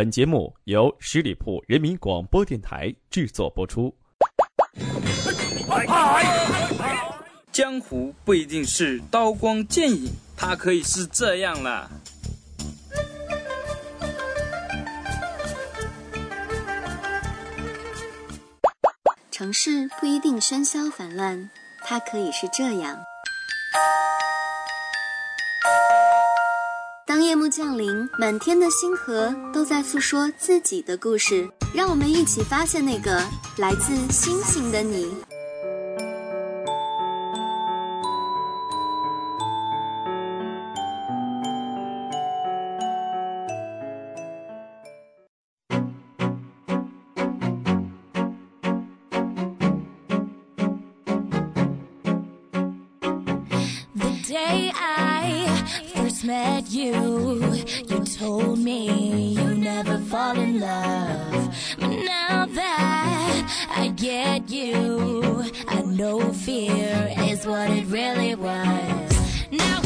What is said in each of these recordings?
本节目由十里铺人民广播电台制作播出。江湖不一定是刀光剑影，它可以是这样啦。城市不一定喧嚣繁乱，它可以是这样。夜幕降临，满天的星河都在诉说自己的故事，让我们一起发现那个来自星星的你。You told me you never fall in love. But now that I get you, I know fear is what it really was. Now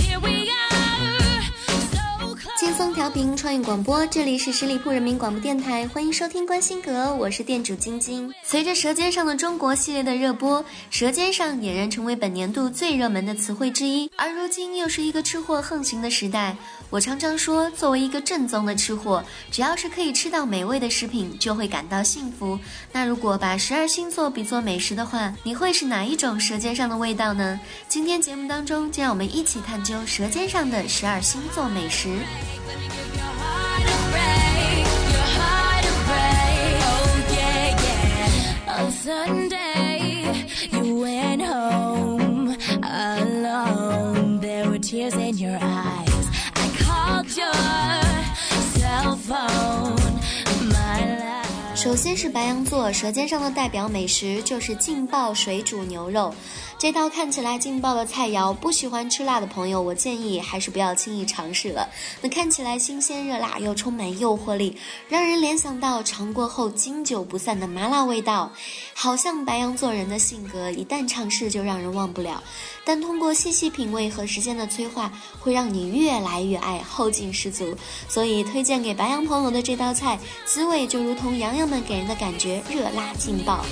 松调频创意广播，这里是十里铺人民广播电台，欢迎收听关心阁，我是店主晶晶。随着《舌尖上的中国》系列的热播，《舌尖上》俨然成为本年度最热门的词汇之一。而如今又是一个吃货横行的时代，我常常说，作为一个正宗的吃货，只要是可以吃到美味的食品，就会感到幸福。那如果把十二星座比作美食的话，你会是哪一种舌尖上的味道呢？今天节目当中，就让我们一起探究舌尖上的十二星座美食。Sunday, you went home alone. There were tears in your eyes. I called your 首先是白羊座，舌尖上的代表美食就是劲爆水煮牛肉。这道看起来劲爆的菜肴，不喜欢吃辣的朋友，我建议还是不要轻易尝试了。那看起来新鲜热辣又充满诱惑力，让人联想到尝过后经久不散的麻辣味道，好像白羊座人的性格，一旦尝试就让人忘不了。但通过细细品味和时间的催化，会让你越来越爱，后劲十足。所以推荐给白羊朋友的这道菜，滋味就如同羊羊们给人的感觉，热辣劲爆。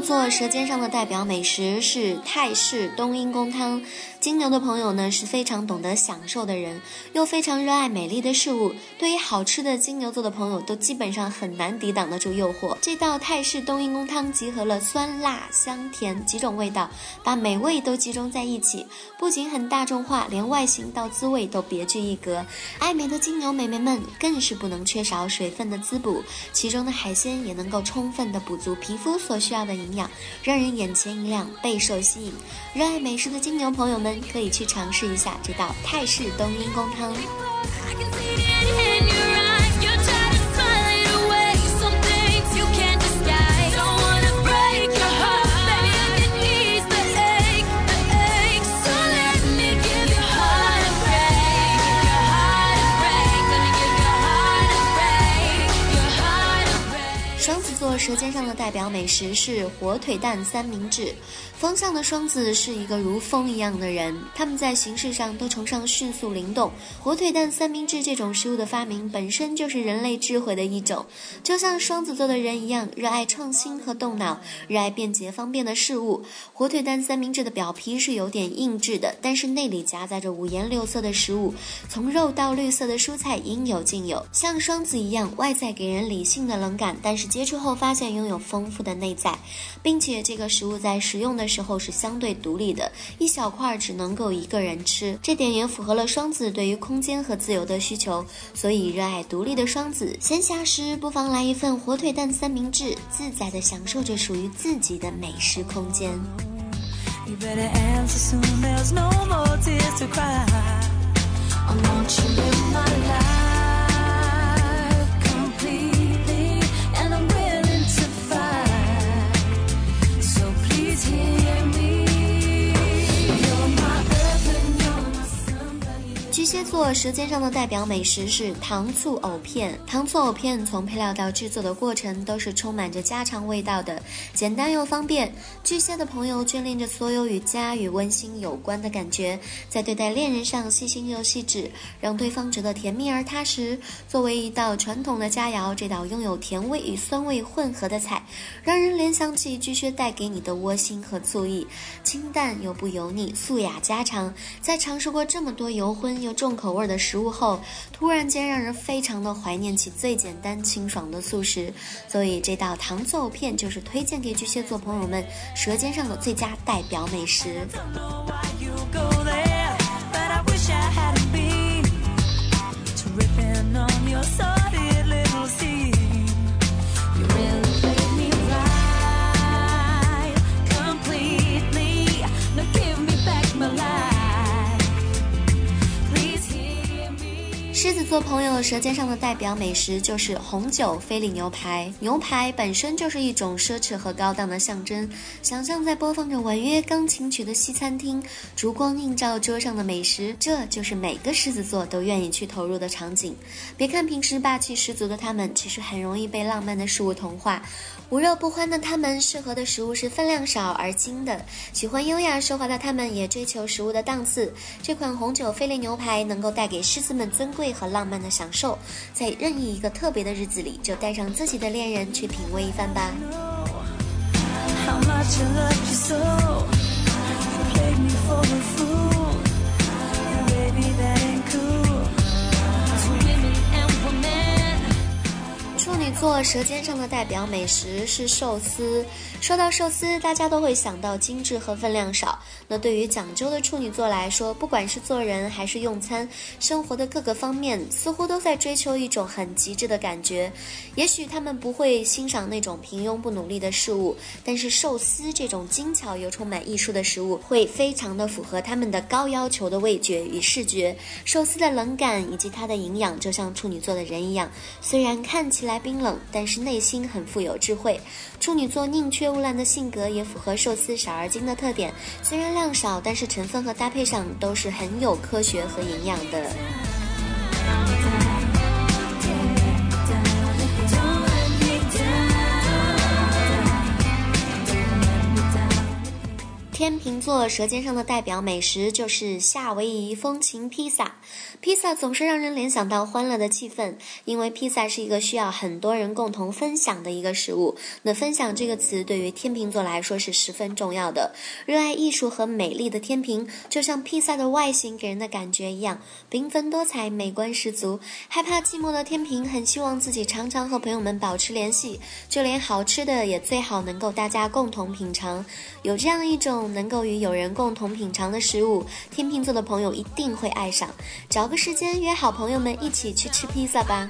做舌尖上的代表美食是泰式冬阴功汤。金牛的朋友呢是非常懂得享受的人，又非常热爱美丽的事物。对于好吃的金牛座的朋友，都基本上很难抵挡得住诱惑。这道泰式冬阴功汤集合了酸辣香甜几种味道，把美味都集中在一起，不仅很大众化，连外形到滋味都别具一格。爱美的金牛美眉们更是不能缺少水分的滋补，其中的海鲜也能够充分的补足皮肤所需要的营让人眼前一亮，备受吸引。热爱美食的金牛朋友们。可以去尝试一下这道泰式冬阴功汤。双子座舌尖上的代表美食是火腿蛋三明治。风向的双子是一个如风一样的人，他们在形式上都崇尚迅速灵动。火腿蛋三明治这种食物的发明本身就是人类智慧的一种，就像双子座的人一样，热爱创新和动脑，热爱便捷方便的事物。火腿蛋三明治的表皮是有点硬质的，但是内里夹杂着五颜六色的食物，从肉到绿色的蔬菜应有尽有。像双子一样，外在给人理性的冷感，但是接触后发现拥有丰富的内在，并且这个食物在食用的时候是相对独立的，一小块只能够一个人吃，这点也符合了双子对于空间和自由的需求。所以，热爱独立的双子，闲暇时不妨来一份火腿蛋三明治，自在的享受着属于自己的美食空间。巨蟹座舌尖上的代表美食是糖醋藕片。糖醋藕片从配料到制作的过程都是充满着家常味道的，简单又方便。巨蟹的朋友眷恋着所有与家与温馨有关的感觉，在对待恋人上细心又细致，让对方觉得甜蜜而踏实。作为一道传统的佳肴，这道拥有甜味与酸味混合的菜，让人联想起巨蟹带给你的窝心和醋意，清淡又不油腻，素雅家常。在尝试过这么多油荤。又重口味的食物后，突然间让人非常的怀念起最简单清爽的素食，所以这道糖醋片就是推荐给巨蟹座朋友们舌尖上的最佳代表美食。舌尖上的代表美食就是红酒菲力牛排。牛排本身就是一种奢侈和高档的象征。想象在播放着婉约钢琴曲的西餐厅，烛光映照桌上的美食，这就是每个狮子座都愿意去投入的场景。别看平时霸气十足的他们，其实很容易被浪漫的事物同化。无肉不欢的他们，适合的食物是分量少而精的；喜欢优雅奢华的他们，也追求食物的档次。这款红酒菲力牛排能够带给狮子们尊贵和浪漫的受，在任意一个特别的日子里，就带上自己的恋人去品味一番吧。舌尖上的代表美食是寿司。说到寿司，大家都会想到精致和分量少。那对于讲究的处女座来说，不管是做人还是用餐，生活的各个方面似乎都在追求一种很极致的感觉。也许他们不会欣赏那种平庸不努力的事物，但是寿司这种精巧又充满艺术的食物，会非常的符合他们的高要求的味觉与视觉。寿司的冷感以及它的营养，就像处女座的人一样，虽然看起来冰冷。但是内心很富有智慧，处女座宁缺毋滥的性格也符合寿司少而精的特点。虽然量少，但是成分和搭配上都是很有科学和营养的。天秤座舌尖上的代表美食就是夏威夷风情披萨。披萨总是让人联想到欢乐的气氛，因为披萨是一个需要很多人共同分享的一个食物。那分享这个词对于天秤座来说是十分重要的。热爱艺术和美丽的天平，就像披萨的外形给人的感觉一样，缤纷多彩，美观十足。害怕寂寞的天平很希望自己常常和朋友们保持联系，就连好吃的也最好能够大家共同品尝。有这样一种能够与友人共同品尝的食物，天秤座的朋友一定会爱上。找个时间约好朋友们一起去吃披萨吧。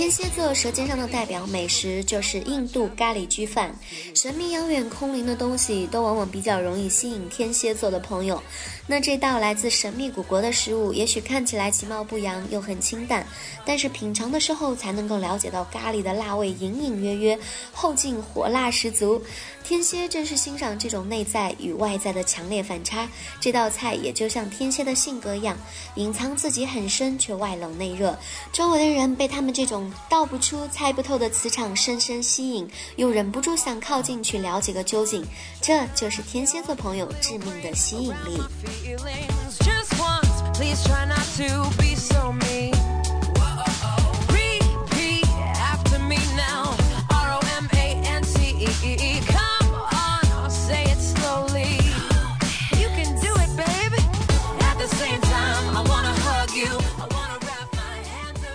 天蝎座舌尖上的代表美食就是印度咖喱焗饭。神秘遥远空灵的东西都往往比较容易吸引天蝎座的朋友。那这道来自神秘古国的食物，也许看起来其貌不扬又很清淡，但是品尝的时候才能够了解到咖喱的辣味隐隐约约，后劲火辣十足。天蝎正是欣赏这种内在与外在的强烈反差。这道菜也就像天蝎的性格一样，隐藏自己很深却外冷内热，周围的人被他们这种。道不出、猜不透的磁场深深吸引，又忍不住想靠近去了解个究竟，这就是天蝎座朋友致命的吸引力。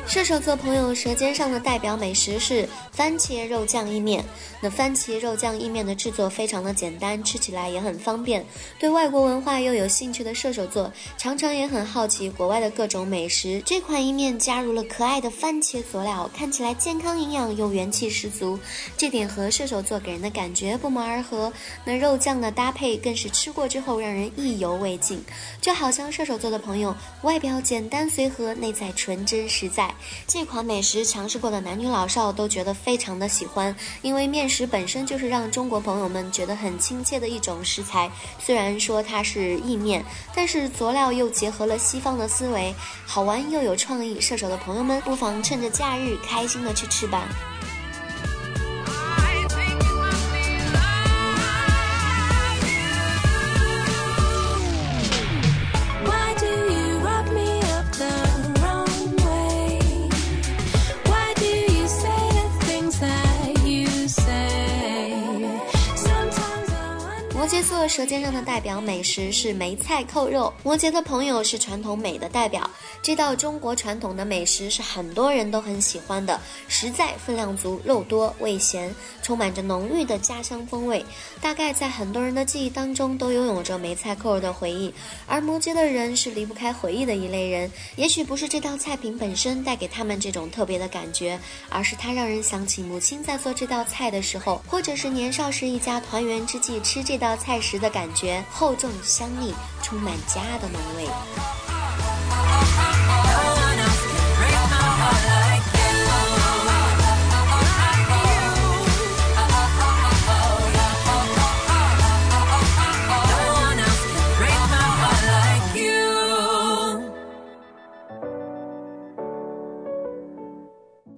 射手座朋友舌尖上的代表美食是番茄肉酱意面。那番茄肉酱意面的制作非常的简单吃起来也很方便。对外国文化又有兴趣的射手座常常也很好奇国外的各种美食。这款意面加入了可爱的番茄佐料看起来健康营养又元气十足。这点和射手座给人的感觉不谋而合那肉酱的搭配更是吃过之后让人意犹未尽。就好像射手座的朋友外表简单随和内在纯真实在。这款美食尝试过的男女老少都觉得非常的喜欢，因为面食本身就是让中国朋友们觉得很亲切的一种食材。虽然说它是意面，但是佐料又结合了西方的思维，好玩又有创意。射手的朋友们不妨趁着假日开心的去吃吧。舌尖上的代表美食是梅菜扣肉。摩羯的朋友是传统美的代表，这道中国传统的美食是很多人都很喜欢的，实在、分量足、肉多、味咸，充满着浓郁的家乡风味。大概在很多人的记忆当中都拥有着梅菜扣肉的回忆，而摩羯的人是离不开回忆的一类人。也许不是这道菜品本身带给他们这种特别的感觉，而是它让人想起母亲在做这道菜的时候，或者是年少时一家团圆之际吃这道。菜时的感觉厚重香腻，充满家的浓味。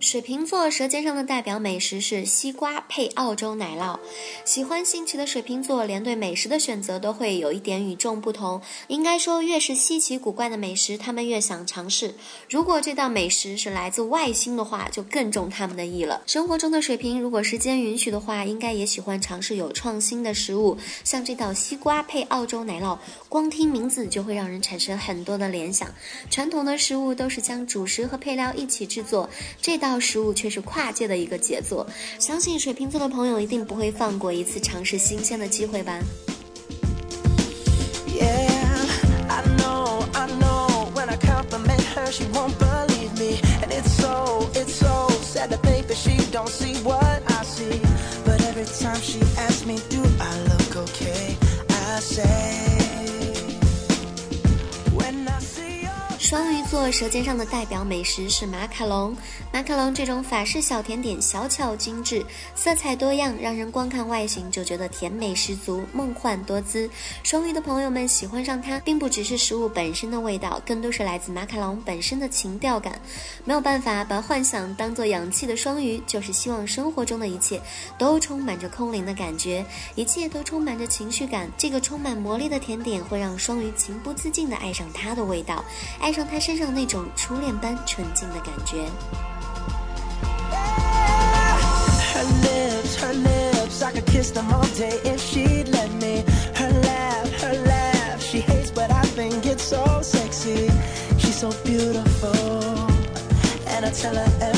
水瓶座舌尖上的代表美食是西瓜配澳洲奶酪。喜欢新奇的水瓶座，连对美食的选择都会有一点与众不同。应该说，越是稀奇古怪的美食，他们越想尝试。如果这道美食是来自外星的话，就更中他们的意了。生活中的水瓶，如果时间允许的话，应该也喜欢尝试有创新的食物。像这道西瓜配澳洲奶酪，光听名字就会让人产生很多的联想。传统的食物都是将主食和配料一起制作，这道。食物却是跨界的一个杰作，相信水瓶座的朋友一定不会放过一次尝试新鲜的机会吧。双鱼座舌尖上的代表美食是马卡龙。马卡龙这种法式小甜点，小巧精致，色彩多样，让人光看外形就觉得甜美十足、梦幻多姿。双鱼的朋友们喜欢上它，并不只是食物本身的味道，更多是来自马卡龙本身的情调感。没有办法把幻想当做氧气的双鱼，就是希望生活中的一切都充满着空灵的感觉，一切都充满着情绪感。这个充满魔力的甜点会让双鱼情不自禁地爱上它的味道，爱。上它身上那种初恋般纯净的感觉。Her lips, her lips, I could kiss them all day if she'd let me. Her laugh, her laugh, she hates, but I think it's so sexy. She's so beautiful, and I tell her every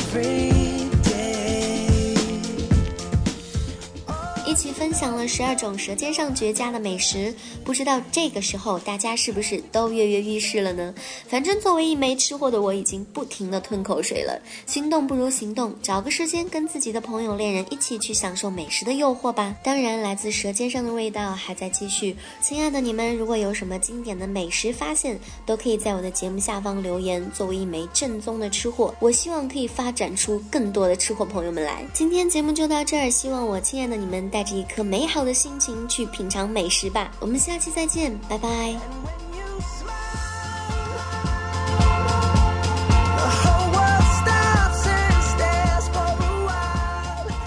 一起分享了十二种舌尖上绝佳的美食，不知道这个时候大家是不是都跃跃欲试了呢？反正作为一枚吃货的我，已经不停的吞口水了。心动不如行动，找个时间跟自己的朋友、恋人一起去享受美食的诱惑吧。当然，来自舌尖上的味道还在继续。亲爱的你们，如果有什么经典的美食发现，都可以在我的节目下方留言。作为一枚正宗的吃货，我希望可以发展出更多的吃货朋友们来。今天节目就到这儿，希望我亲爱的你们带。带着一颗美好的心情去品尝美食吧，我们下期再见，拜拜。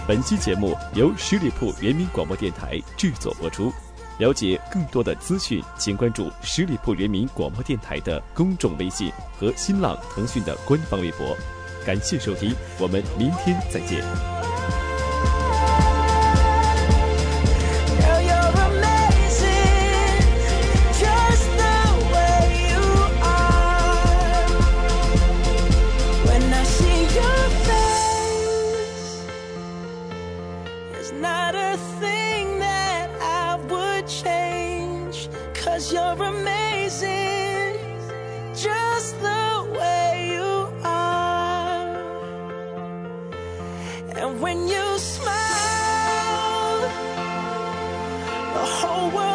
本期节目由十里铺人民广播电台制作播出。了解更多的资讯，请关注十里铺人民广播电台的公众微信和新浪、腾讯的官方微博。感谢收听，我们明天再见。And when you smile, the whole world.